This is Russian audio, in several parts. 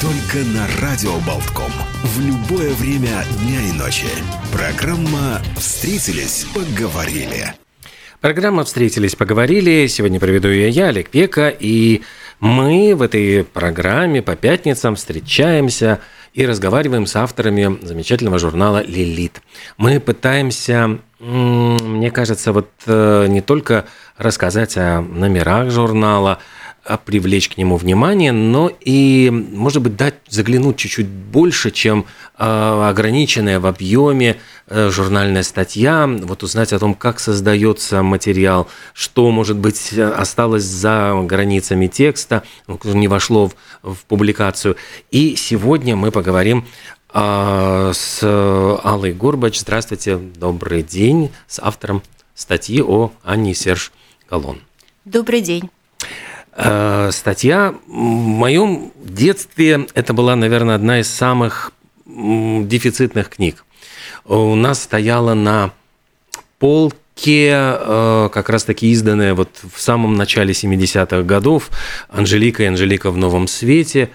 Только на Радио Болтком. В любое время дня и ночи. Программа «Встретились, поговорили». Программа «Встретились, поговорили». Сегодня проведу ее я, Олег Пека, и мы в этой программе по пятницам встречаемся и разговариваем с авторами замечательного журнала «Лилит». Мы пытаемся, мне кажется, вот э, не только рассказать о номерах журнала, привлечь к нему внимание, но и, может быть, дать заглянуть чуть-чуть больше, чем э, ограниченная в объеме э, журнальная статья, вот узнать о том, как создается материал, что, может быть, осталось за границами текста, не вошло в, в публикацию. И сегодня мы поговорим э, с Аллой Горбач. Здравствуйте, добрый день, с автором статьи о Анне Серж Галон. Добрый день. Э, статья. В моем детстве это была, наверное, одна из самых дефицитных книг. У нас стояла на полке э, как раз-таки изданная вот в самом начале 70-х годов «Анжелика и Анжелика в новом свете»,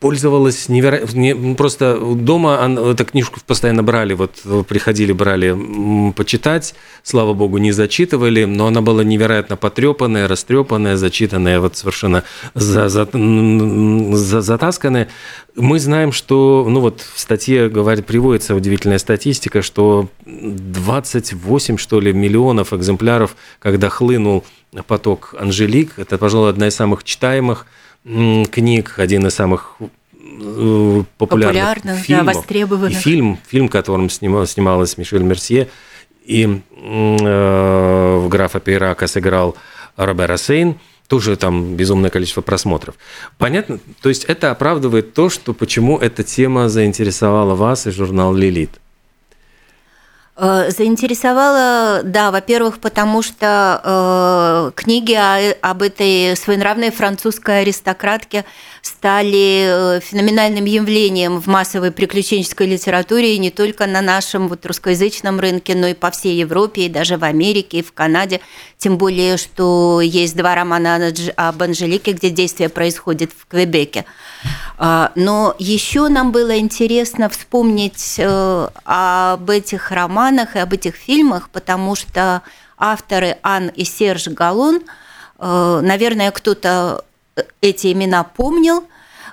пользовалась невероятно... Просто дома эту книжку постоянно брали, вот приходили, брали почитать, слава богу, не зачитывали, но она была невероятно потрепанная, растрепанная, зачитанная, вот совершенно за, за, за, затасканная. Мы знаем, что, ну вот в статье говорит, приводится удивительная статистика, что 28, что ли, миллионов экземпляров, когда хлынул поток Анжелик, это, пожалуй, одна из самых читаемых книг, один из самых э, популярных, популярных фильмов. Да, востребованных. И фильм, фильм, в котором снимал, снималась Мишель Мерсье, и э, в графа Пейрака сыграл Робера Сейн, тоже там безумное количество просмотров. Понятно? То есть это оправдывает то, что почему эта тема заинтересовала вас и журнал «Лилит». Э, заинтересовала, да, во-первых, потому что э, книги о, об этой своенравной французской аристократке стали э, феноменальным явлением в массовой приключенческой литературе и не только на нашем вот русскоязычном рынке, но и по всей Европе, и даже в Америке, и в Канаде. Тем более, что есть два романа об Анжелике, где действие происходит в Квебеке. А, но еще нам было интересно вспомнить э, об этих романах и об этих фильмах, потому что авторы Ан и Серж Галон, э, наверное, кто-то эти имена помнил,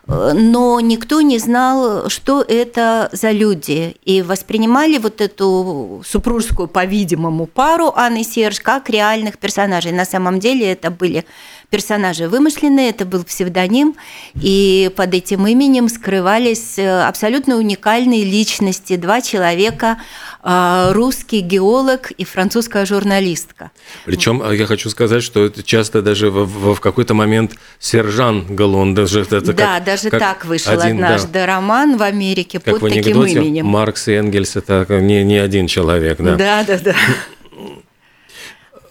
но никто не знал, что это за люди. И воспринимали вот эту супружескую, по-видимому, пару Анны и Серж как реальных персонажей. На самом деле это были персонажи вымышленные, это был псевдоним, и под этим именем скрывались э, абсолютно уникальные личности, два человека, э, русский геолог и французская журналистка. Причем э, я хочу сказать, что это часто даже в, в, в какой-то момент сержант Галлон даже это да, как, даже как так вышел один, однажды да. роман в Америке как под таким именем. Маркс и Энгельс это не, не один человек, да. Да, да, да.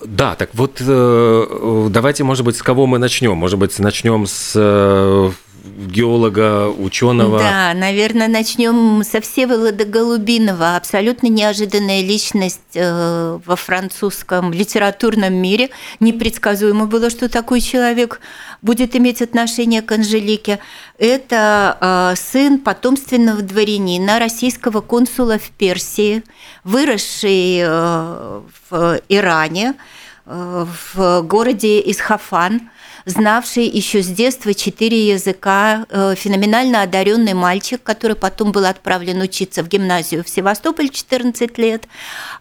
Да, так вот э, давайте, может быть, с кого мы начнем? Может быть, начнем с э, геолога, ученого. Да, наверное, начнем со Всеволода Голубинова. Абсолютно неожиданная личность э, во французском литературном мире. Непредсказуемо было, что такой человек будет иметь отношение к Анжелике. Это сын потомственного дворянина, российского консула в Персии, выросший в Иране, в городе Исхафан, знавший еще с детства четыре языка, э, феноменально одаренный мальчик, который потом был отправлен учиться в гимназию в Севастополь 14 лет,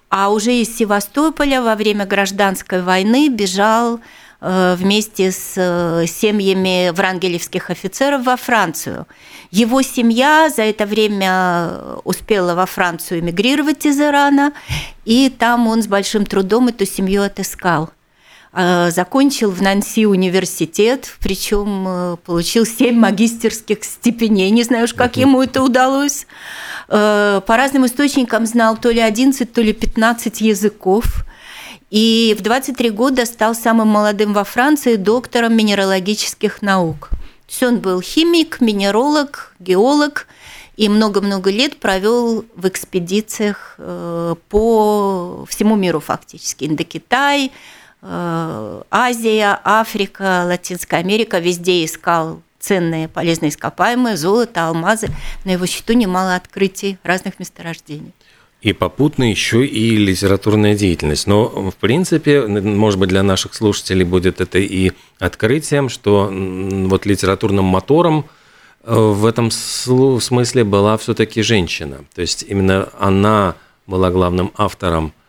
а уже из Севастополя во время гражданской войны бежал э, вместе с э, семьями врангелевских офицеров во Францию. Его семья за это время успела во Францию эмигрировать из Ирана, и там он с большим трудом эту семью отыскал. Э, закончил в Нанси университет, причем э, получил семь магистерских степеней. Не знаю уж, как ему это удалось. По разным источникам знал то ли 11, то ли 15 языков. И в 23 года стал самым молодым во Франции доктором минералогических наук. То есть он был химик, минералог, геолог – и много-много лет провел в экспедициях э, по всему миру фактически. Индокитай, э, Азия, Африка, Латинская Америка, везде искал ценные полезные ископаемые, золото, алмазы. На его счету немало открытий разных месторождений. И попутно еще и литературная деятельность. Но, в принципе, может быть, для наших слушателей будет это и открытием, что вот литературным мотором – Э, в этом смысле была все-таки женщина. То есть именно она была главным автором э,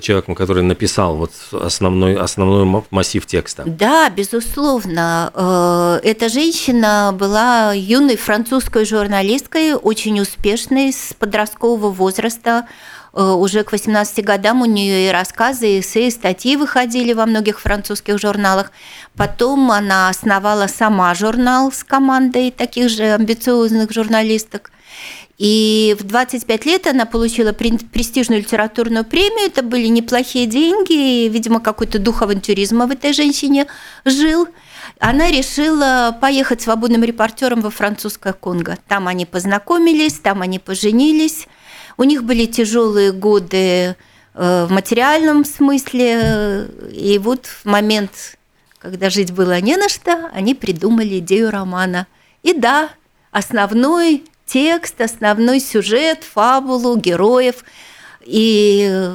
человеком, который написал вот основной, основной массив текста. Да, безусловно. Э, эта женщина была юной французской журналисткой, очень успешной, с подросткового возраста. Э, уже к 18 годам у нее и рассказы, и эссе, и статьи выходили во многих французских журналах. Потом она основала сама журнал с командой таких же амбициозных журналисток. И в 25 лет она получила престижную литературную премию. Это были неплохие деньги. И, видимо, какой-то дух авантюризма в этой женщине жил. Она решила поехать свободным репортером во французское Конго. Там они познакомились, там они поженились. У них были тяжелые годы э, в материальном смысле, и вот в момент, когда жить было не на что, они придумали идею романа. И да, основной текст, основной сюжет, фабулу, героев и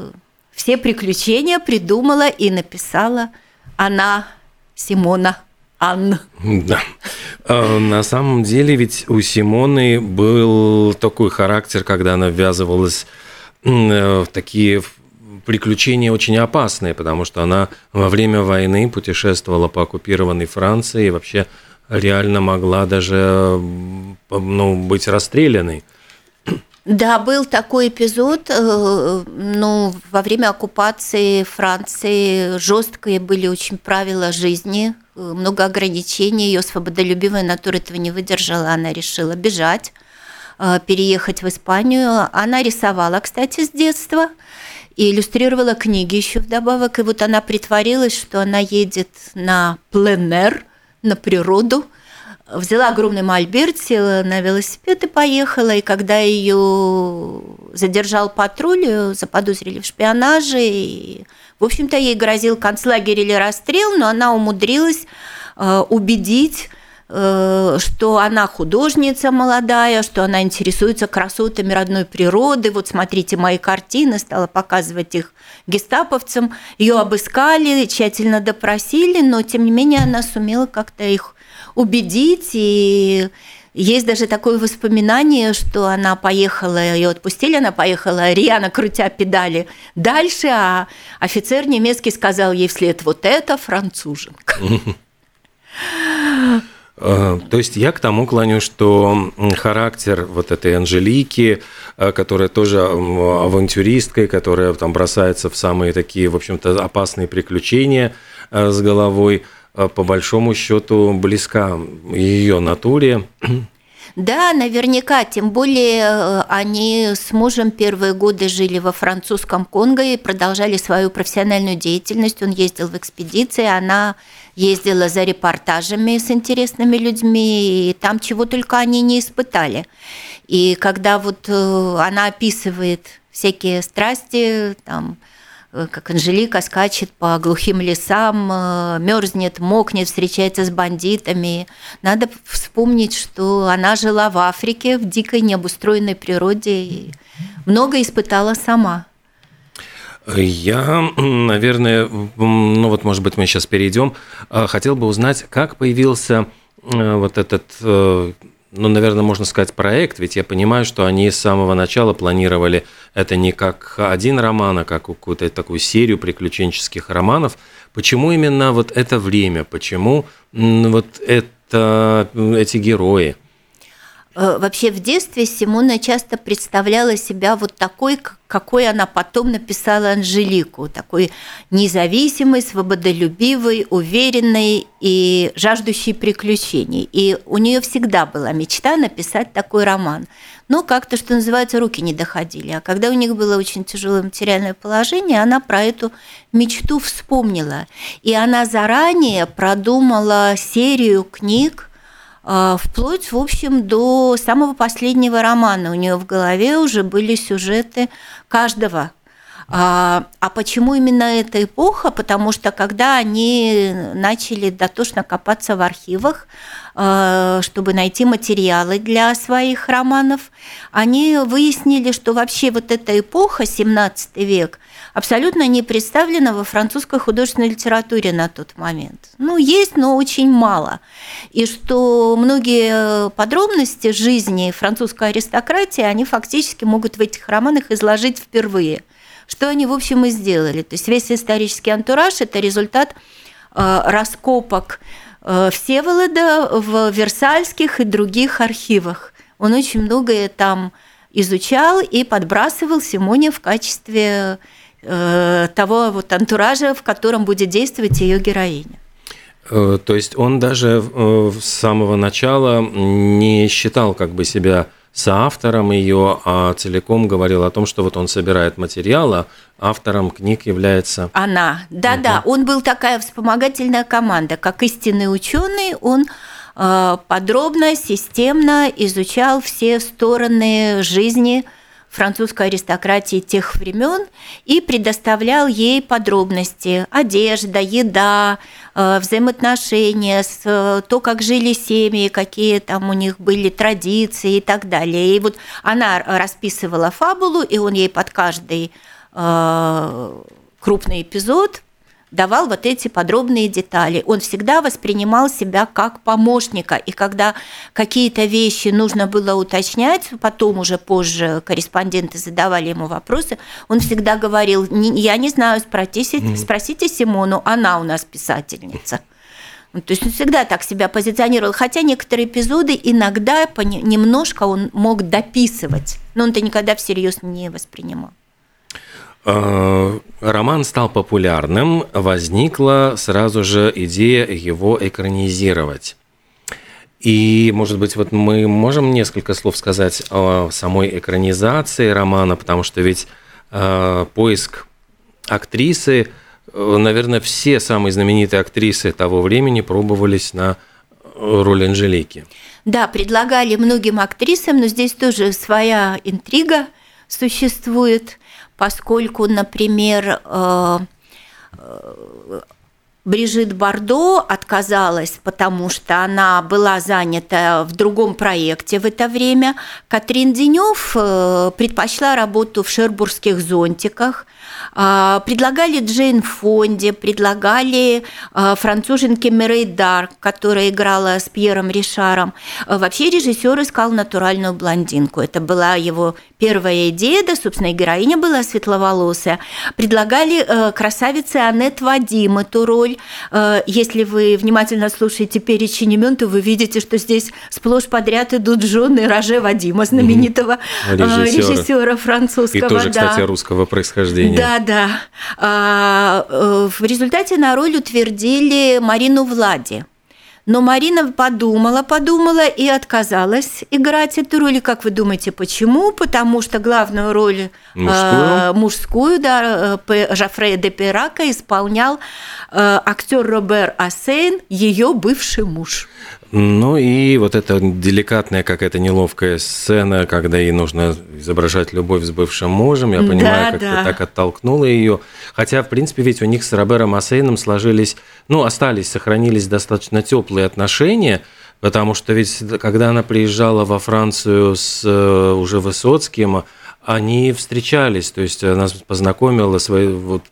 все приключения придумала и написала она, Симона. Анна. Да. А, на самом деле ведь у Симоны был такой характер, когда она ввязывалась э, в такие приключения очень опасные, потому что она во время войны путешествовала по оккупированной Франции и вообще реально могла даже ну, быть расстрелянной. Да, был такой эпизод. Э, ну, во время оккупации Франции жесткие были очень правила жизни, э, много ограничений. Ее свободолюбивая натура этого не выдержала. Она решила бежать, э, переехать в Испанию. Она рисовала, кстати, с детства и иллюстрировала книги еще вдобавок. И вот она притворилась, что она едет на пленер, на природу – взяла огромный мольберт, села на велосипед и поехала. И когда ее задержал патруль, заподозрили в шпионаже. И, в общем-то, ей грозил концлагерь или расстрел, но она умудрилась э, убедить что она художница молодая, что она интересуется красотами родной природы. Вот смотрите мои картины, стала показывать их гестаповцам. Ее обыскали, тщательно допросили, но тем не менее она сумела как-то их убедить. И есть даже такое воспоминание, что она поехала, ее отпустили, она поехала рьяно крутя педали дальше, а офицер немецкий сказал ей вслед вот это француженка. А, то есть я к тому клоню, что характер вот этой Анжелики, а, которая тоже авантюристка, которая там бросается в самые такие, в общем-то, опасные приключения а, с головой – Э, по большому счету близка ее натуре. Да, наверняка. Тем более э, они с мужем первые годы жили во французском Конго и продолжали свою профессиональную деятельность. Он ездил в экспедиции, она ездила за репортажами с интересными людьми, и там чего только они не испытали. И когда вот э, она описывает всякие страсти, там, Э, как Анжелика скачет по глухим лесам, э, мерзнет, мокнет, встречается с бандитами. Надо вспомнить, что она жила в Африке, в дикой необустроенной природе и много испытала сама. Я, наверное, ну вот, может быть, мы сейчас перейдем. Э, хотел бы узнать, как появился вот этот ну, наверное, можно сказать, проект, ведь я понимаю, что они с самого начала планировали это не как один роман, а как какую-то такую серию приключенческих романов. Почему именно вот это время? Почему вот это, эти герои? Э, вообще в детстве Симона часто представляла себя вот такой, какой она потом написала Анжелику, такой независимой, свободолюбивой, уверенной и жаждущей приключений. И у нее всегда была мечта написать такой роман. Но как-то, что называется, руки не доходили. А когда у них было очень тяжелое материальное положение, она про эту мечту вспомнила. И она заранее продумала серию книг, вплоть, в общем, до самого последнего романа. У нее в голове уже были сюжеты каждого. А, а почему именно эта эпоха? Потому что когда они начали дотошно копаться в архивах, а, чтобы найти материалы для своих романов, они выяснили, что вообще вот эта эпоха, 17 век, абсолютно не представлена во французской художественной литературе на тот момент. Ну, есть, но очень мало. И что многие подробности жизни французской аристократии, они фактически могут в этих романах изложить впервые. Что они, в общем, и сделали. То есть весь исторический антураж – это результат э, раскопок э, Всеволода в Версальских и других архивах. Он очень многое там изучал и подбрасывал Симоне в качестве Э, того вот антуража, в котором будет действовать ее героиня. То есть он даже с самого начала не считал как бы себя соавтором ее, а целиком говорил о том, что вот он собирает материал, а автором книг является... Она, да-да, угу. он был такая вспомогательная команда, как истинный ученый, он подробно, системно изучал все стороны жизни французской аристократии тех времен и предоставлял ей подробности – одежда, еда, э, взаимоотношения, э, то, как жили семьи, какие там у них были традиции и так далее. И вот она расписывала фабулу, и он ей под каждый э, крупный эпизод давал вот эти подробные детали. Он всегда воспринимал себя как помощника, и когда какие-то вещи нужно было уточнять, потом уже позже корреспонденты задавали ему вопросы, он всегда говорил, я не знаю, спросите, спросите Симону, она у нас писательница. То есть он всегда так себя позиционировал, хотя некоторые эпизоды иногда немножко он мог дописывать, но он это никогда всерьез не воспринимал. Э, роман стал популярным, возникла сразу же идея его экранизировать. И, может быть, вот мы можем несколько слов сказать о самой экранизации романа, потому что ведь э, поиск актрисы, э, наверное, все самые знаменитые актрисы того времени пробовались на роль Анжелики. Да, предлагали многим актрисам, но здесь тоже своя интрига существует поскольку, например, э, э, Брижит Бардо отказалась, потому что она была занята в другом проекте в это время. Катрин Денев э, предпочла работу в шербургских зонтиках – предлагали Джейн Фонде, предлагали а, француженке Мирей Дарк, которая играла с Пьером Ришаром. А, вообще режиссер искал натуральную блондинку. Это была его первая идея, да, собственно, и героиня была светловолосая. Предлагали э, красавице Аннет Вадим эту роль. Э, если вы внимательно слушаете перечень имен, то вы видите, что здесь сплошь подряд идут жены Роже Вадима, знаменитого режиссера, режиссера французского. И тоже, да. кстати, русского происхождения. Да, да. А, э, в результате на роль утвердили Марину Влади. Но Марина подумала, подумала и отказалась играть эту роль. И как вы думаете, почему? Потому что главную роль мужскую, э, мужскую да, э, Жафрея де Пирака исполнял э, актер Робер Ассейн, ее бывший муж. Ну и вот эта деликатная какая-то неловкая сцена, когда ей нужно изображать любовь с бывшим мужем, я понимаю, да, как да. ты так оттолкнула ее. Хотя, в принципе, ведь у них с Робером Ассейном сложились, ну, остались, сохранились достаточно теплые отношения, потому что ведь когда она приезжала во Францию с э, уже Высоцким, они встречались, то есть она познакомила свои вот,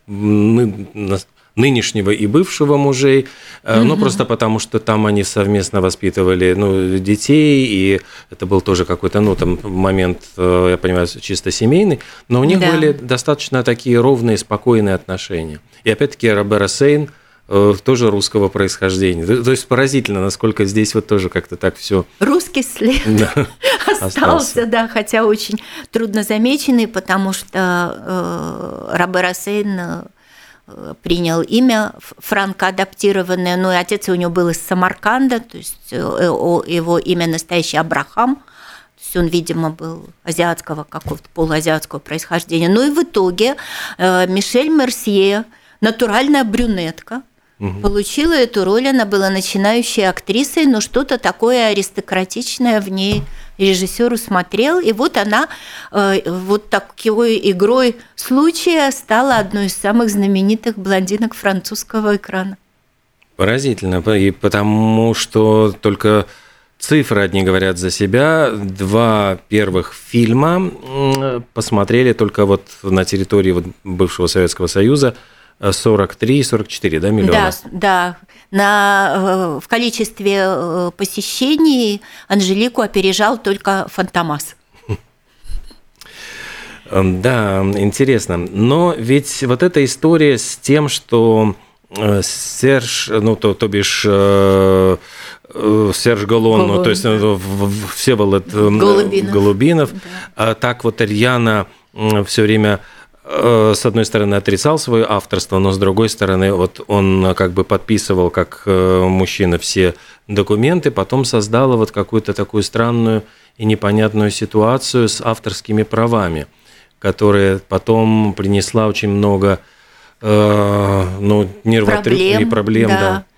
нынешнего и бывшего мужей, mm-hmm. ну просто потому что там они совместно воспитывали ну, детей, и это был тоже какой-то, ну там момент, э, я понимаю, чисто семейный, но у них да. были достаточно такие ровные, спокойные отношения. И опять-таки Робера Сейн э, тоже русского происхождения. То, есть поразительно, насколько здесь вот тоже как-то так все. Русский след да, остался, остался, да, хотя очень трудно замеченный, потому что э, Рабе Рассейн принял имя франко адаптированное, ну и отец у него был из Самарканда, то есть э, его имя настоящий Абрахам – есть он, видимо, был азиатского какого-то полуазиатского происхождения. Ну и в итоге э, Мишель Мерсье, натуральная брюнетка, угу. получила эту роль. Она была начинающей актрисой, но что-то такое аристократичное в ней режиссер усмотрел, и вот она э, вот такой игрой случая стала одной из самых знаменитых блондинок французского экрана. Поразительно, и потому что только Цифры одни говорят за себя. Два первых фильма посмотрели только вот на территории вот бывшего Советского Союза 43 44 да, миллиона. Да, да. На, э, в количестве э, посещений Анжелику опережал только Фантомас. Эм, да, интересно. Но ведь вот эта история с тем, что э, Серж, ну, то, то бишь Э, Серж Галон, ну, то есть э, Всеволод э, Голубинов, Голубинов да. а так вот Рьяна все время с одной стороны отрицал свое авторство, но с другой стороны вот он как бы подписывал как мужчина все документы, потом создала вот какую-то такую странную и непонятную ситуацию с авторскими правами, которая потом принесла очень много ну, нервотрепки проблем, и проблем, да. да Э,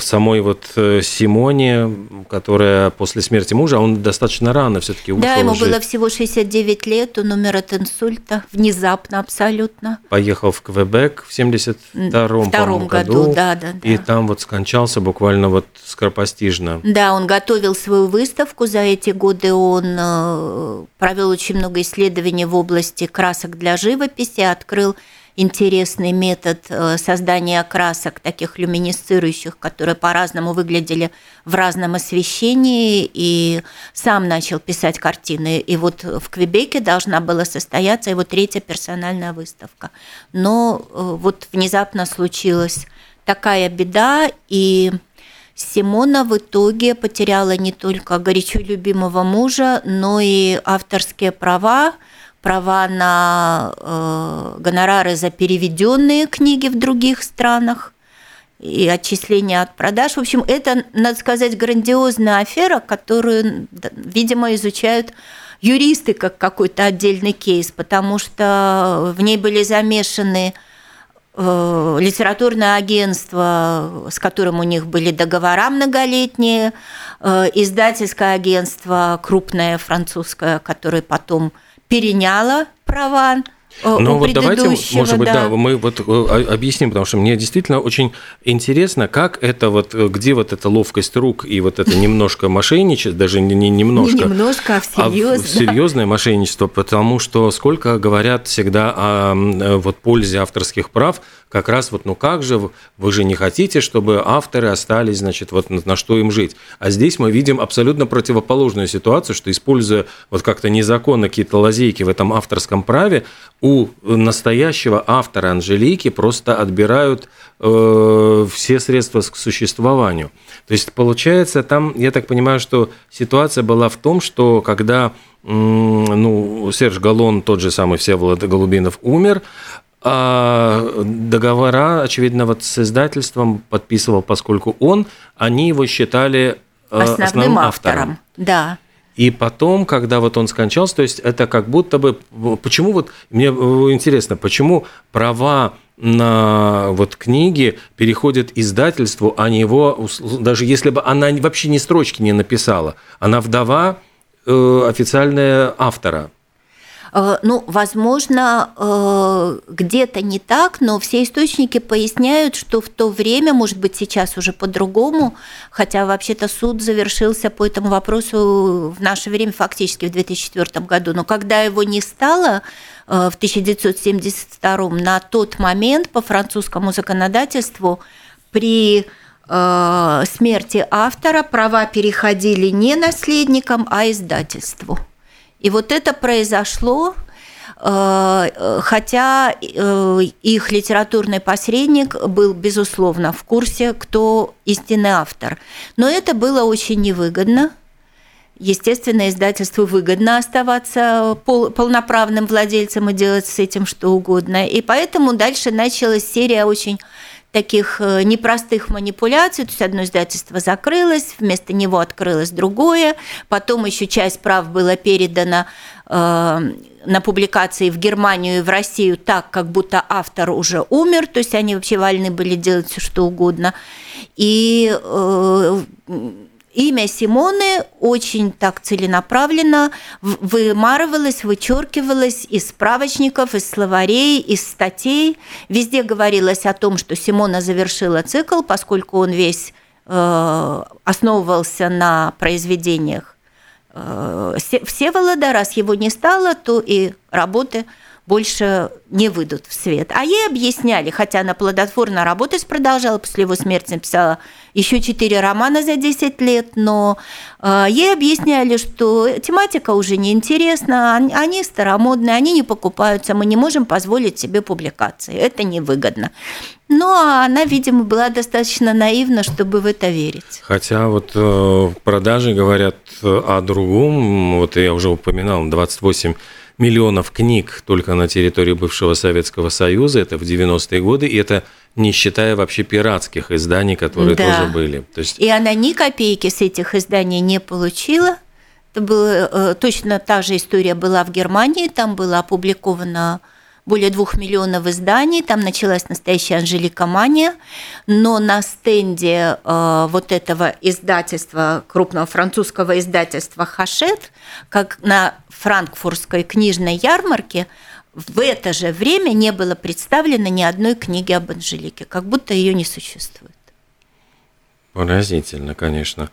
самой вот э, Симоне, которая после смерти мужа, он достаточно рано все-таки ушел Да, ему жить. было всего 69 лет, он умер от инсульта, внезапно абсолютно. Поехал в Квебек в 72-м году, году да, да, да. И там вот скончался буквально вот скоропостижно. Да, он готовил свою выставку за эти годы, он э, провел очень много исследований в области красок для живописи, открыл интересный метод э, создания красок, таких люминесцирующих, которые по-разному выглядели в разном освещении, и сам начал писать картины. И вот в Квебеке должна была состояться его третья персональная выставка. Но э, вот внезапно случилась такая беда, и Симона в итоге потеряла не только горячо любимого мужа, но и авторские права, права на э, гонорары за переведенные книги в других странах и отчисления от продаж. В общем, это, надо сказать, грандиозная афера, которую, видимо, изучают юристы как какой-то отдельный кейс, потому что в ней были замешаны э, литературное агентство, с которым у них были договора многолетние, э, издательское агентство крупное французское, которое потом переняла права Э, ну вот давайте, может быть, да. да, мы вот э, объясним, потому что мне действительно очень интересно, как это вот, э, где вот эта ловкость рук и вот это немножко мошенничество, даже не, не немножко, не немножко, а всерьез, а серьезное мошенничество, потому что сколько говорят всегда о вот пользе авторских прав, как раз вот, ну как же, вы же не хотите, чтобы авторы остались, значит, вот на что им жить. А здесь мы видим абсолютно противоположную ситуацию, что используя вот как-то незаконно какие-то лазейки в этом авторском праве, у настоящего автора Анжелики просто отбирают э, все средства к существованию. То есть получается там, я так понимаю, что ситуация была в том, что когда ну, Серж Галон, тот же самый Всеволод Голубинов, умер, а договора, очевидно, вот с издательством подписывал, поскольку он, они его считали э, основным, основным автором. автором. Да. И потом, когда вот он скончался, то есть это как будто бы... Почему вот... Мне э, интересно, почему права на вот книги переходят издательству, а не его... Даже если бы она вообще ни строчки не написала, она вдова э, официальная автора. Э, ну, возможно, э, где-то не так, но все источники поясняют, что в то время, может быть, сейчас уже по-другому, хотя вообще-то суд завершился по этому вопросу в наше время фактически в 2004 году, но когда его не стало, э, в 1972 на тот момент по французскому законодательству при смерти автора права переходили не наследникам, а издательству. И вот это произошло э, хотя э, их литературный посредник был, безусловно, в курсе, кто истинный автор. Но это было очень невыгодно. Естественно, издательству выгодно оставаться пол, полноправным владельцем и делать с этим что угодно. И поэтому дальше началась серия очень таких э, непростых манипуляций. То есть одно издательство закрылось, вместо него открылось другое. Потом еще часть прав была передана э, на публикации в Германию и в Россию так, как будто автор уже умер, то есть они вообще вольны были делать все что угодно. И э, имя Симоны очень так целенаправленно вымарывалось, вычеркивалось из справочников, из словарей, из статей. Везде говорилось о том, что Симона завершила цикл, поскольку он весь э, основывался на произведениях э, Всеволода. Раз его не стало, то и работы больше не выйдут в свет. А ей объясняли, хотя она плодотворно работать продолжала, после его смерти написала еще четыре романа за 10 лет, но э, ей объясняли, что тематика уже неинтересна, они старомодные, они не покупаются, мы не можем позволить себе публикации, это невыгодно. Ну, а она, видимо, была достаточно наивна, чтобы в это верить. Хотя вот э, продажи говорят о другом. Вот я уже упоминал, 28 миллионов книг только на территории бывшего Советского Союза, это в 90-е годы, и это не считая вообще пиратских изданий, которые да. тоже были. То есть... И она ни копейки с этих изданий не получила. Это была, э, точно та же история была в Германии, там было опубликовано более двух миллионов изданий, там началась настоящая Анжелика Мания, но на стенде э, вот этого издательства, крупного французского издательства Хашет, как на франкфуртской книжной ярмарке, в это же время не было представлено ни одной книги об Анжелике, как будто ее не существует. Поразительно, конечно.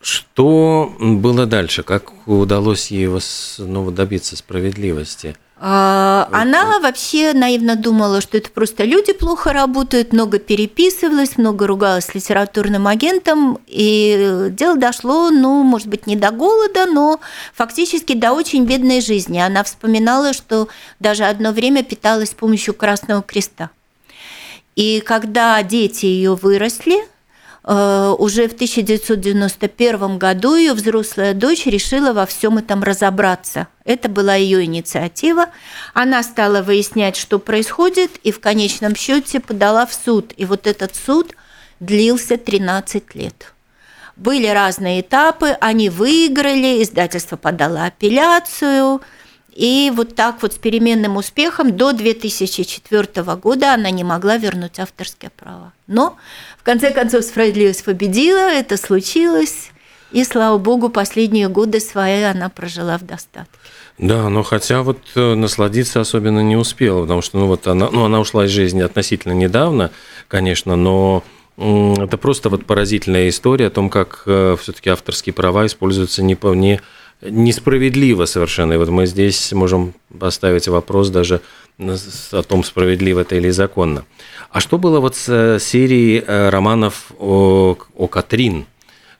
Что было дальше? Как удалось ей снова добиться справедливости? А, она вообще наивно думала, что это просто люди плохо работают, много переписывалась, много ругалась с литературным агентом, и дело дошло, ну, может быть, не до голода, но фактически до очень бедной жизни. Она вспоминала, что даже одно время питалась с помощью Красного Креста. И когда дети ее выросли, уже в 1991 году ее взрослая дочь решила во всем этом разобраться. Это была ее инициатива. Она стала выяснять, что происходит, и в конечном счете подала в суд. И вот этот суд длился 13 лет. Были разные этапы, они выиграли, издательство подало апелляцию – и вот так вот с переменным успехом до 2004 года она не могла вернуть авторские права. Но в конце концов справедливость победила, это случилось. И, слава богу, последние годы свои она прожила в достатке. Да, но хотя вот э, насладиться особенно не успела, потому что ну, вот она, ну, она ушла из жизни относительно недавно, конечно, но это просто вот поразительная история о том, как э, все-таки авторские права используются не, по, не несправедливо совершенно. И вот мы здесь можем поставить вопрос даже о том, справедливо это или законно. А что было вот с э, серией э, романов о, о Катрин,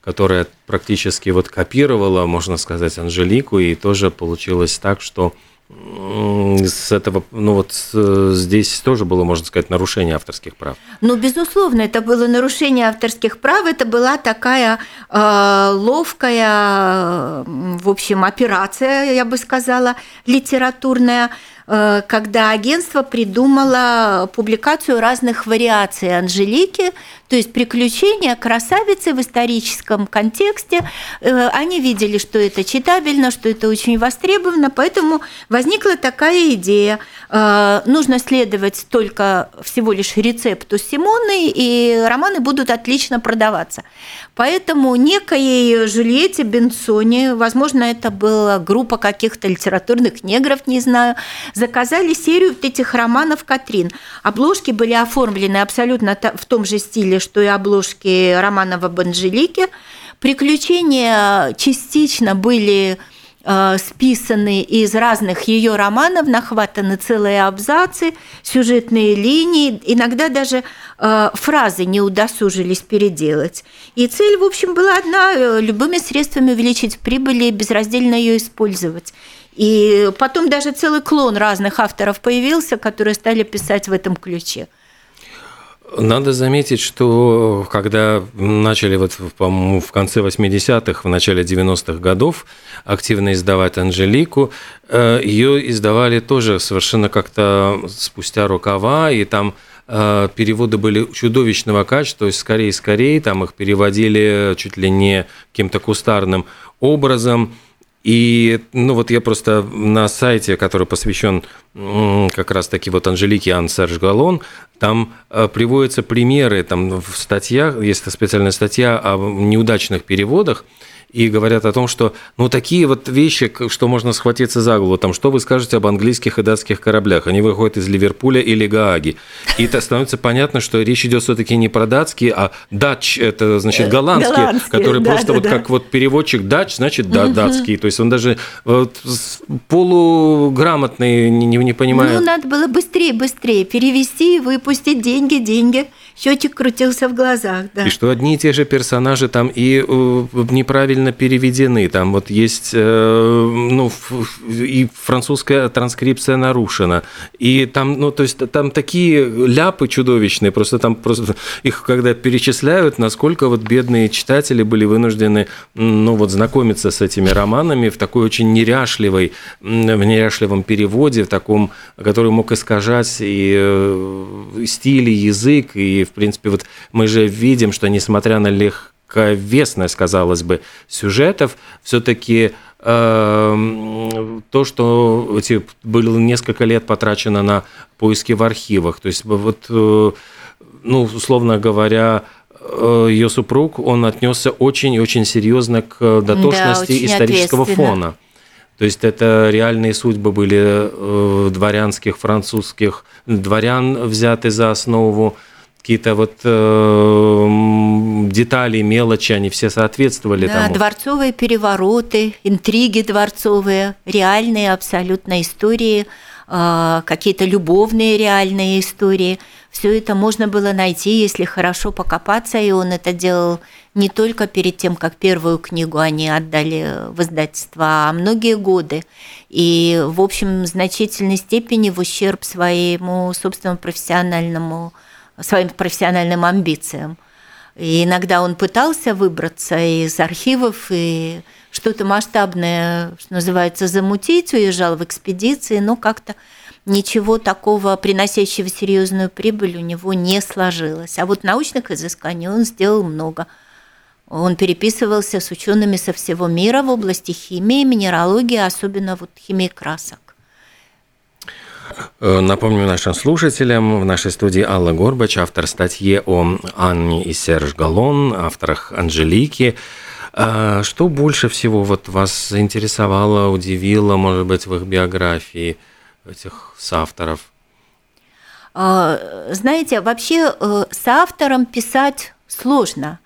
которая практически вот копировала, можно сказать, Анжелику, и тоже получилось так, что с этого, ну вот здесь тоже было, можно сказать, нарушение авторских прав. Ну, безусловно, это было нарушение авторских прав, это была такая э, ловкая, в общем, операция, я бы сказала, литературная, Э, когда агентство придумало публикацию разных вариаций Анжелики, то есть приключения красавицы в историческом контексте. Э, они видели, что это читабельно, что это очень востребовано, поэтому возникла такая идея. Э, нужно следовать только всего лишь рецепту Симоны, и романы будут отлично продаваться. Поэтому некой Жюльетте Бенсоне, возможно, это была группа каких-то литературных негров, не знаю, заказали серию вот этих романов Катрин. Обложки были оформлены абсолютно в том же стиле, что и обложки романов об Анжелике. Приключения частично были э, списаны из разных ее романов, нахватаны целые абзацы, сюжетные линии, иногда даже э, фразы не удосужились переделать. И цель, в общем, была одна – любыми средствами увеличить прибыль и безраздельно ее использовать. И потом даже целый клон разных авторов появился, которые стали писать в этом ключе. Надо заметить, что когда начали вот, по-моему, в конце 80-х, в начале 90-х годов активно издавать Анжелику, э, ее издавали тоже совершенно как-то спустя рукава, и там э, переводы были чудовищного качества, то есть скорее-скорее, там их переводили чуть ли не каким-то кустарным образом, и, ну, вот я просто на сайте, который посвящен как раз-таки вот Анжелике Ан Серж Галон, там э, приводятся примеры, там в статьях, есть специальная статья о неудачных переводах, и говорят о том, что ну такие вот вещи, что можно схватиться за голову, там, что вы скажете об английских и датских кораблях, они выходят из Ливерпуля или Гааги, и это становится понятно, что речь идет все-таки не про датские, а дач, это значит э, голландские, голландские которые да, просто да, вот да. как вот переводчик дач, значит да, датский, то есть он даже вот, полуграмотный, не, не понимает. Ну, надо было быстрее, быстрее перевести, выпустить деньги, деньги счетчик крутился в глазах, да. И что одни и те же персонажи там и э, неправильно переведены, там вот есть, э, ну, и французская транскрипция нарушена, и там, ну, то есть там такие ляпы чудовищные, просто там просто их когда перечисляют, насколько вот бедные читатели были вынуждены, ну, вот знакомиться с этими романами в такой очень неряшливой, в неряшливом переводе, в таком, который мог искажать и э, стиль, и язык, и в принципе, вот мы же видим, что несмотря на легковесность, казалось бы, сюжетов, все-таки э, то, что эти, было несколько лет потрачено на поиски в архивах. То есть, вот, э, ну, условно говоря, э, ее супруг, он отнесся очень и очень серьезно к дотошности да, исторического фона. То есть это реальные судьбы были э, дворянских, французских дворян взяты за основу какие-то вот э, детали, мелочи, они все соответствовали да, тому. дворцовые перевороты, интриги дворцовые, реальные абсолютно истории, э, какие-то любовные реальные истории. Все это можно было найти, если хорошо покопаться, и он это делал не только перед тем, как первую книгу они отдали в издательство, а многие годы. И, в общем, в значительной степени в ущерб своему собственному профессиональному своим профессиональным амбициям. И иногда он пытался выбраться из архивов и что-то масштабное, что называется, замутить, уезжал в экспедиции, но как-то ничего такого, приносящего серьезную прибыль, у него не сложилось. А вот научных изысканий он сделал много. Он переписывался с учеными со всего мира в области химии, минералогии, особенно вот химии красок. Э, напомню нашим слушателям, в нашей студии Алла Горбач, автор статьи о Анне и Серж Галлон, авторах Анжелики. А что больше всего вот вас заинтересовало, удивило, может быть, в их биографии этих соавторов? А, знаете, вообще э, с автором писать сложно.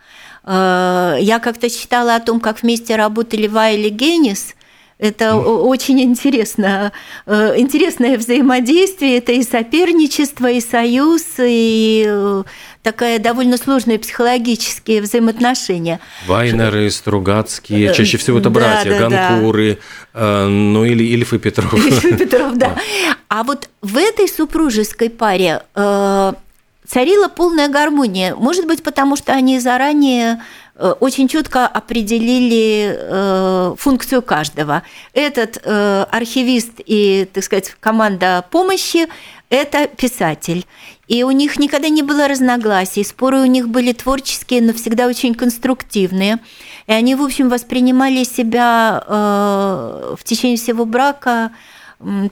Э, я как-то читала о том, как вместе работали Вайли Генис – это очень интересно. Э, интересное взаимодействие, это и соперничество, и союз, и э, такая довольно сложные психологические взаимоотношения. Вайнеры, Стругацкие, э, чаще всего это братья, да, да, Ганкуры, да. ну или Ильф и Петров. Ильф и Петров, да. А вот в этой супружеской паре царила полная гармония. Может быть, потому что они заранее очень четко определили э, функцию каждого. Этот э, архивист и, так сказать, команда помощи – это писатель. И у них никогда не было разногласий, споры у них были творческие, но всегда очень конструктивные. И они, в общем, воспринимали себя в течение всего брака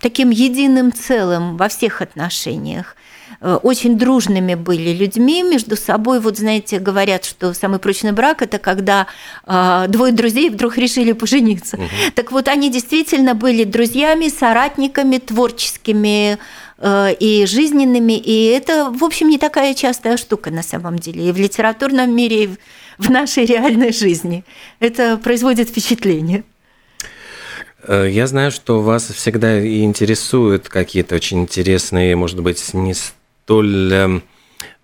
таким единым целым во всех отношениях. Э, очень дружными были людьми между собой. Вот знаете, говорят, что самый прочный брак это когда э, двое друзей вдруг решили пожениться. Угу. Так вот, они действительно были друзьями, соратниками, творческими э, и жизненными. И это, в общем, не такая частая штука на самом деле. И в литературном мире, и в нашей реальной жизни. Это производит впечатление. Я знаю, что вас всегда интересуют какие-то очень интересные, может быть, не столь эм,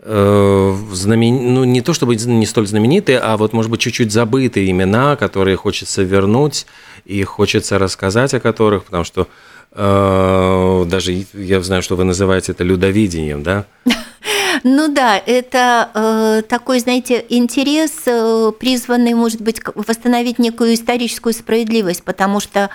э, знамен... ну, не то чтобы не столь знаменитые, а вот, может быть, чуть-чуть забытые имена, которые хочется вернуть и хочется рассказать о которых, потому что э, даже я знаю, что вы называете это людовидением, да? Ну да, это э, такой, знаете, интерес, э, призванный, может быть, восстановить некую историческую справедливость, потому что э,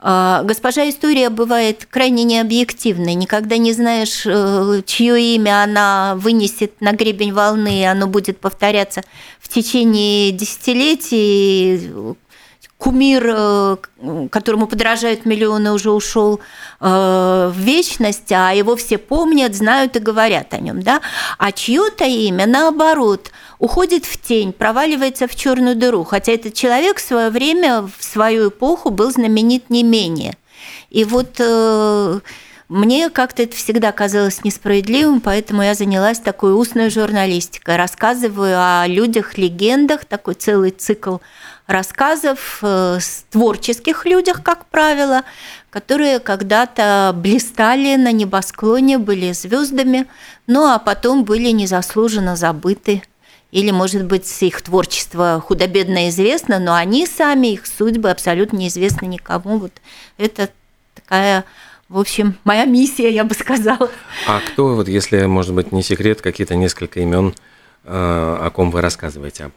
госпожа история бывает крайне необъективной. Никогда не знаешь, э, чье имя она вынесет на гребень волны, и оно будет повторяться в течение десятилетий кумир, э, которому подражают миллионы, уже ушел э, в вечность, а его все помнят, знают и говорят о нем, да? А чье-то имя, наоборот, уходит в тень, проваливается в черную дыру, хотя этот человек в свое время, в свою эпоху был знаменит не менее. И вот э, мне как-то это всегда казалось несправедливым, поэтому я занялась такой устной журналистикой. Рассказываю о людях, легендах, такой целый цикл рассказов э, творческих людях, как правило, которые когда-то блистали на небосклоне, были звездами, ну а потом были незаслуженно забыты. Или, может быть, их творчество худо-бедно известно, но они сами, их судьбы абсолютно неизвестны никому. Вот это такая в общем, моя миссия, я бы сказала. А кто, вот если, может быть, не секрет, какие-то несколько имен, э, о ком вы рассказываете?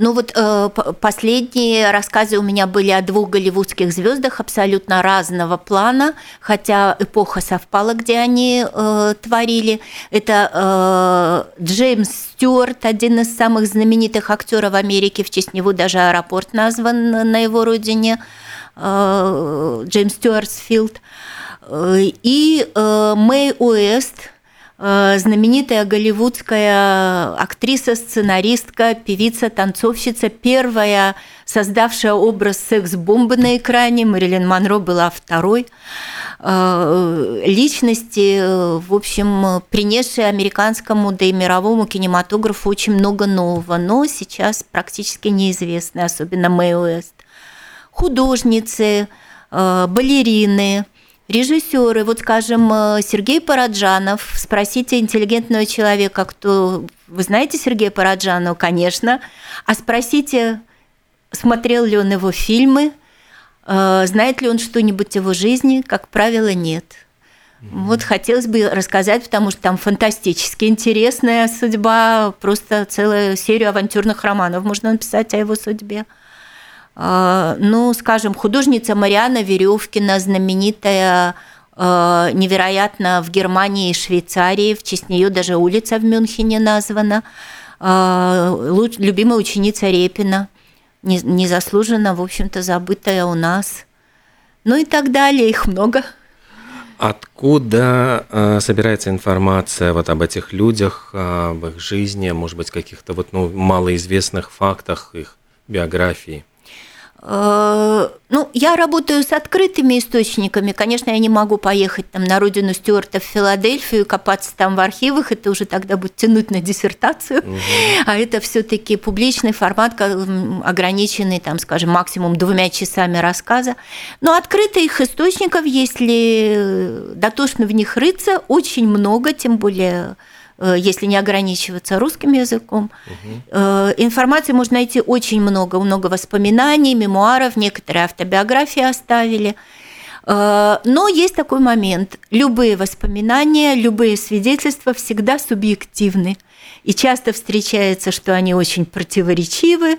Ну вот э, последние рассказы у меня были о двух голливудских звездах абсолютно разного плана, хотя эпоха совпала, где они э, творили. Это э, Джеймс Стюарт, один из самых знаменитых актеров Америки, в честь него даже аэропорт назван на его родине, э, Джеймс Стюартсфилд, э, и э, Мэй Уэст – Э, знаменитая голливудская актриса, сценаристка, певица, танцовщица, первая создавшая образ секс-бомбы на экране. Мэрилин Монро была второй э, личности, в общем, принесшей американскому, да и мировому кинематографу очень много нового, но сейчас практически неизвестны, особенно Мэй Уэст. Художницы, э, балерины – Режиссеры, вот скажем, э, Сергей Параджанов, спросите интеллигентного человека, кто... Вы знаете Сергея Параджанова? Конечно. А спросите, смотрел ли он его фильмы, э, знает ли он что-нибудь о его жизни? Как правило, нет. Вот хотелось бы рассказать, потому что там фантастически интересная судьба, просто целую серию авантюрных романов можно написать о его судьбе. А, ну, скажем, художница Мариана Веревкина, знаменитая а, невероятно в Германии и Швейцарии, в честь нее даже улица в Мюнхене названа, а, любимая ученица Репина, незаслуженно, в общем-то, забытая у нас. Ну и так далее, их много. Откуда э, собирается информация вот об этих людях, об их жизни, может быть, каких-то вот ну, малоизвестных фактах их биографии? Э, ну, я работаю с открытыми источниками. Конечно, я не могу поехать там на родину Стюарта в Филадельфию, копаться там в архивах. Это уже тогда будет тянуть на диссертацию. Угу. А это все-таки публичный формат, ограниченный, там, скажем, максимум двумя часами рассказа. Но открытых источников, если дотошно в них рыться, очень много, тем более Э, если не ограничиваться русским языком. Угу. Информации можно найти очень много, много воспоминаний, мемуаров, некоторые автобиографии оставили. Э, но есть такой момент. Любые воспоминания, любые свидетельства всегда субъективны. И часто встречается, что они очень противоречивы,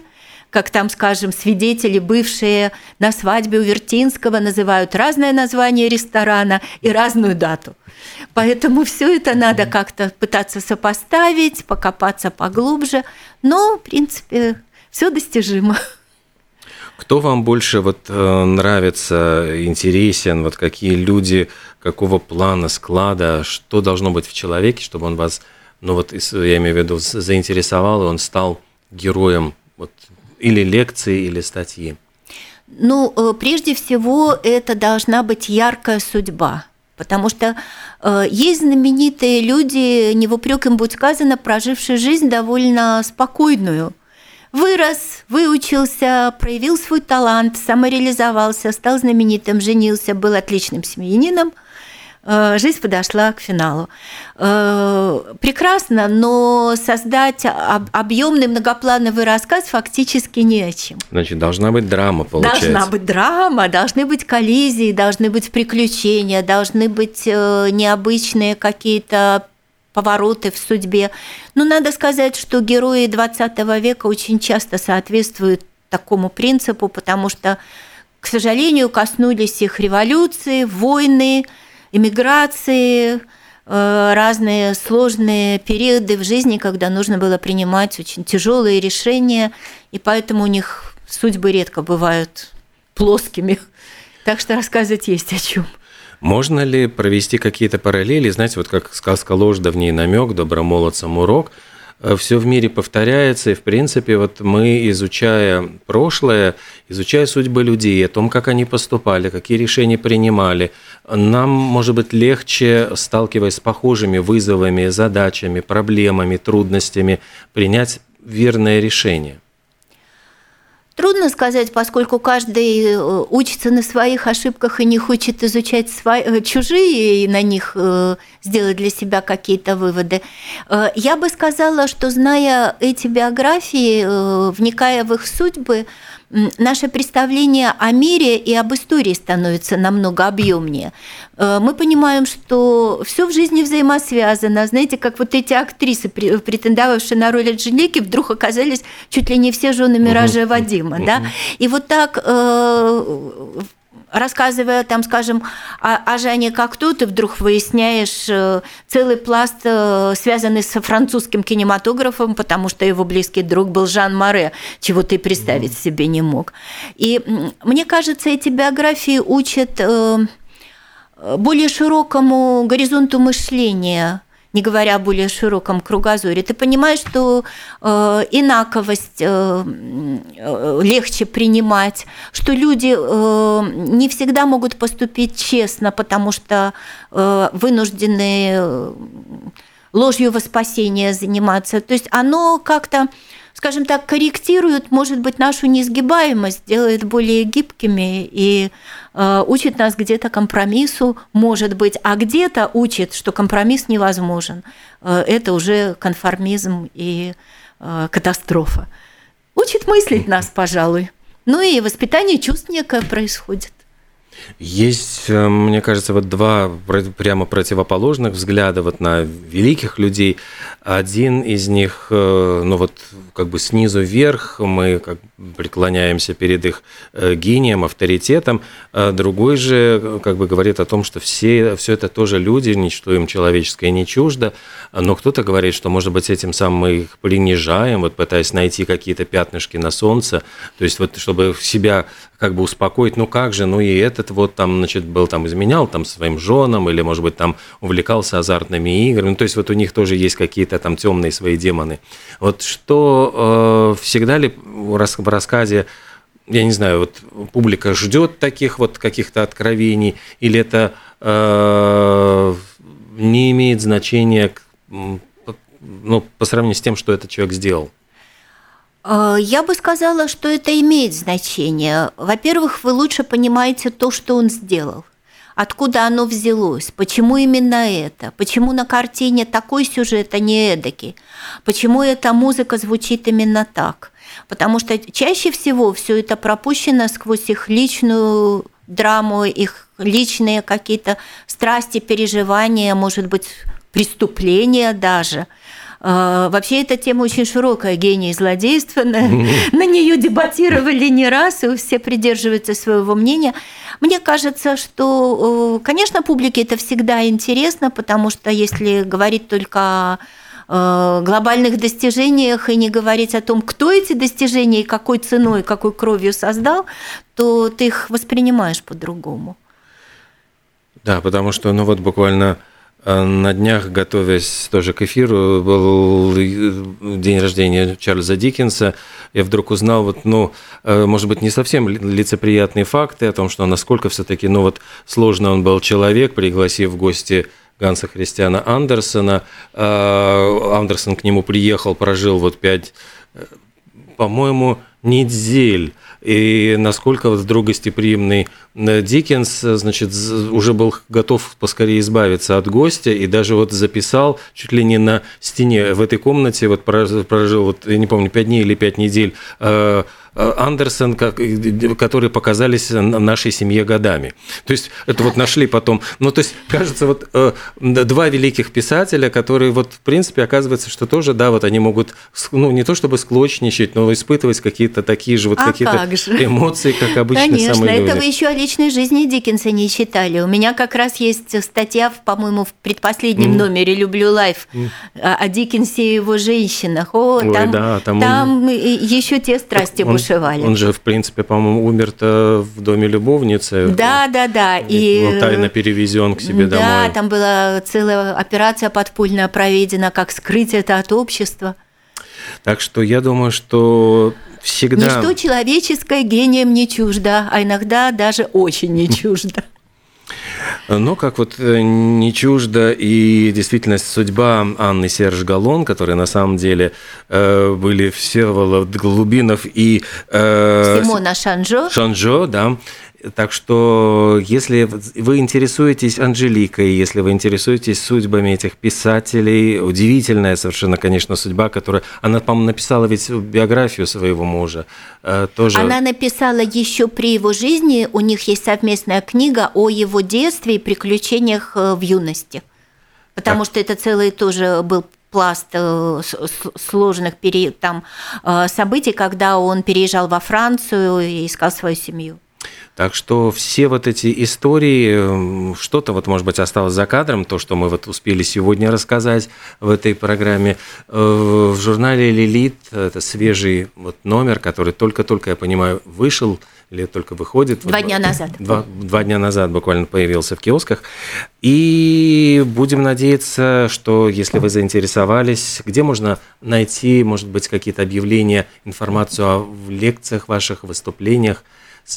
как там, скажем, свидетели, бывшие на свадьбе у Вертинского, называют разное название ресторана и разную дату. Поэтому все это надо как-то пытаться сопоставить, покопаться поглубже, но, в принципе, все достижимо. Кто вам больше вот э, нравится, интересен, вот какие люди, какого плана, склада, что должно быть в человеке, чтобы он вас, ну вот я имею в виду, заинтересовал, и он стал героем вот или лекции, или статьи? Ну, э, прежде всего, это должна быть яркая судьба. Потому что э, есть знаменитые люди, не в упрек им будет сказано, прожившие жизнь довольно спокойную. вырос, выучился, проявил свой талант, самореализовался, стал знаменитым, женился, был отличным семьянином – жизнь подошла к финалу. Э, прекрасно, но создать объемный многоплановый рассказ фактически не о чем. Значит, должна быть драма, получается. Должна быть драма, должны быть коллизии, должны быть приключения, должны быть э, необычные какие-то повороты в судьбе. Но надо сказать, что герои 20 века очень часто соответствуют такому принципу, потому что, к сожалению, коснулись их революции, войны, иммиграции, э, разные сложные периоды в жизни, когда нужно было принимать очень тяжелые решения, и поэтому у них судьбы редко бывают плоскими. Так что рассказывать есть о чем. Можно ли провести какие-то параллели, знаете, вот как сказка «Ложь, давний намек, добромолодцам урок», все в мире повторяется, и, в принципе, вот мы, изучая прошлое, изучая судьбы людей, о том, как они поступали, какие решения принимали, нам, может быть, легче, сталкиваясь с похожими вызовами, задачами, проблемами, трудностями, принять верное решение. Трудно сказать, поскольку каждый э, учится на своих ошибках и не хочет изучать свои, э, чужие и на них э, сделать для себя какие-то выводы. Я бы сказала, что зная эти биографии, вникая в их судьбы, наше представление о мире и об истории становится намного объемнее. Э, мы понимаем, что все в жизни взаимосвязано. Знаете, как вот эти актрисы, претендовавшие на роль Анжелики, вдруг оказались чуть ли не все жены Миража Вадима. Да? И вот так э, рассказывая, там, скажем, о, о Жане Кокто, ты вдруг выясняешь э, целый пласт, э, связанный с французским кинематографом, потому что его близкий друг был Жан Море, чего ты представить себе не мог. И мне кажется, эти биографии учат э, более широкому горизонту мышления – не говоря о более широком кругозоре, ты понимаешь, что э, инаковость э, э, легче принимать, что люди э, не всегда могут поступить честно, потому что э, вынуждены э, ложью во спасение заниматься. То есть оно как-то скажем так, корректирует, может быть, нашу неизгибаемость, делает более гибкими и э, учит нас где-то компромиссу, может быть, а где-то учит, что компромисс невозможен. Э, это уже конформизм и э, катастрофа. Учит мыслить нас, пожалуй. Ну и воспитание чувств некое происходит. Есть, э, мне кажется, вот два прямо противоположных взгляда вот на великих людей. Один из них, э, ну вот как бы снизу вверх, мы как преклоняемся перед их э, гением, авторитетом. А другой же как бы говорит о том, что все, все это тоже люди, ничто им человеческое не чуждо. Но кто-то говорит, что, может быть, этим самым мы их принижаем, вот пытаясь найти какие-то пятнышки на солнце. То есть вот чтобы себя как бы успокоить, ну как же, ну и этот вот там, значит, был там изменял там своим женам или, может быть, там увлекался азартными играми. Ну, то есть вот у них тоже есть какие-то там темные свои демоны. Вот что э, всегда ли в рассказе я не знаю, вот публика ждет таких вот каких-то откровений, или это э, не имеет значения ну, по сравнению с тем, что этот человек сделал? Э, я бы сказала, что это имеет значение. Во-первых, вы лучше понимаете то, что он сделал. Откуда оно взялось? Почему именно это? Почему на картине такой сюжет, а не эдакий? Почему эта музыка звучит именно так? Потому что чаще всего все это пропущено сквозь их личную драму, их личные какие-то страсти, переживания, может быть, преступления даже – а, вообще эта тема очень широкая, гений злодейства. На, на нее дебатировали не раз, и все придерживаются своего мнения. Мне кажется, что, конечно, публике это всегда интересно, потому что если говорить только о глобальных достижениях и не говорить о том, кто эти достижения и какой ценой, какой кровью создал, то ты их воспринимаешь по-другому. Да, потому что, ну вот буквально на днях, готовясь тоже к эфиру, был день рождения Чарльза Диккенса. Я вдруг узнал, вот, ну, э, может быть, не совсем лицеприятные факты о том, что насколько все-таки, ну, вот, сложно он был человек, пригласив в гости Ганса Христиана Андерсона. Э, Андерсон к нему приехал, прожил вот пять по-моему, недель. И насколько вот вдруг гостеприимный э, Диккенс, значит, уже был готов поскорее избавиться от гостя и даже вот записал чуть ли не на стене в этой комнате, вот прожил, вот, я не помню, пять дней или пять недель, э, Андерсон, которые показались нашей семье годами. То есть это вот нашли потом. Ну, то есть, кажется, вот э, два великих писателя, которые вот, в принципе, оказывается, что тоже, да, вот они могут, ну, не то чтобы склочничать, но испытывать какие-то такие же вот а какие-то как эмоции, как обычно Конечно, самые это люди. вы еще о личной жизни Диккенса не читали. У меня как раз есть статья, по-моему, в предпоследнем mm. номере «Люблю лайф» mm. о Диккенсе и его женщинах. О, Ой, там, да, там, там он... еще те страсти он, бушевали. Он же, в принципе, по-моему, умер-то в доме любовницы. Да, да, да. И был тайно перевезен к себе да, домой. Да, там была целая операция подпольная проведена, как скрыть это от общества. Так что я думаю, что всегда... Ничто человеческое гением не чуждо, а иногда даже очень не чуждо. Но как вот э, не чуждо и действительно судьба Анны Серж Галлон, которые на самом деле э, были Всеволод Голубинов и... Э, Симона Шанжо. Шанжо, да. Так что, если вы интересуетесь Анжеликой, если вы интересуетесь судьбами этих писателей, удивительная совершенно, конечно, судьба, которая... Она, по-моему, написала ведь биографию своего мужа. Э, тоже... Она написала еще при его жизни, у них есть совместная книга о его детстве и приключениях э, в юности. Потому так. что это целый тоже был пласт э, сложных там, событий, когда он переезжал во Францию и искал свою семью. Так что все вот эти истории, что-то вот, может быть, осталось за кадром, то, что мы вот успели сегодня рассказать в этой программе. Э, в журнале «Лилит» это свежий вот номер, который только-только, я понимаю, вышел или только выходит. Два вот, дня назад. Два, два дня назад буквально появился в киосках. И будем надеяться, что если вы заинтересовались, где можно найти, может быть, какие-то объявления, информацию о лекциях ваших, выступлениях,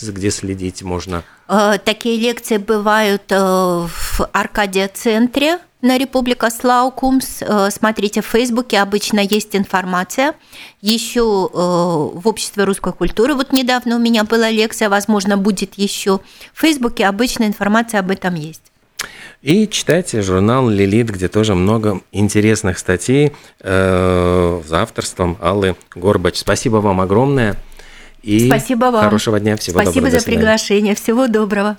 где следить можно? Э, такие лекции бывают э, в Аркадия-центре на Республика Слаукумс. Э, смотрите в Фейсбуке, обычно есть информация. Еще в Обществе русской культуры, вот недавно у меня была лекция, возможно, будет еще. В Фейсбуке обычно информация об этом есть. И читайте журнал «Лилит», где тоже много интересных статей э, за авторством Аллы Горбач. Спасибо вам огромное. И Спасибо вам. Хорошего дня, всего Спасибо доброго. Спасибо за приглашение. Всего доброго.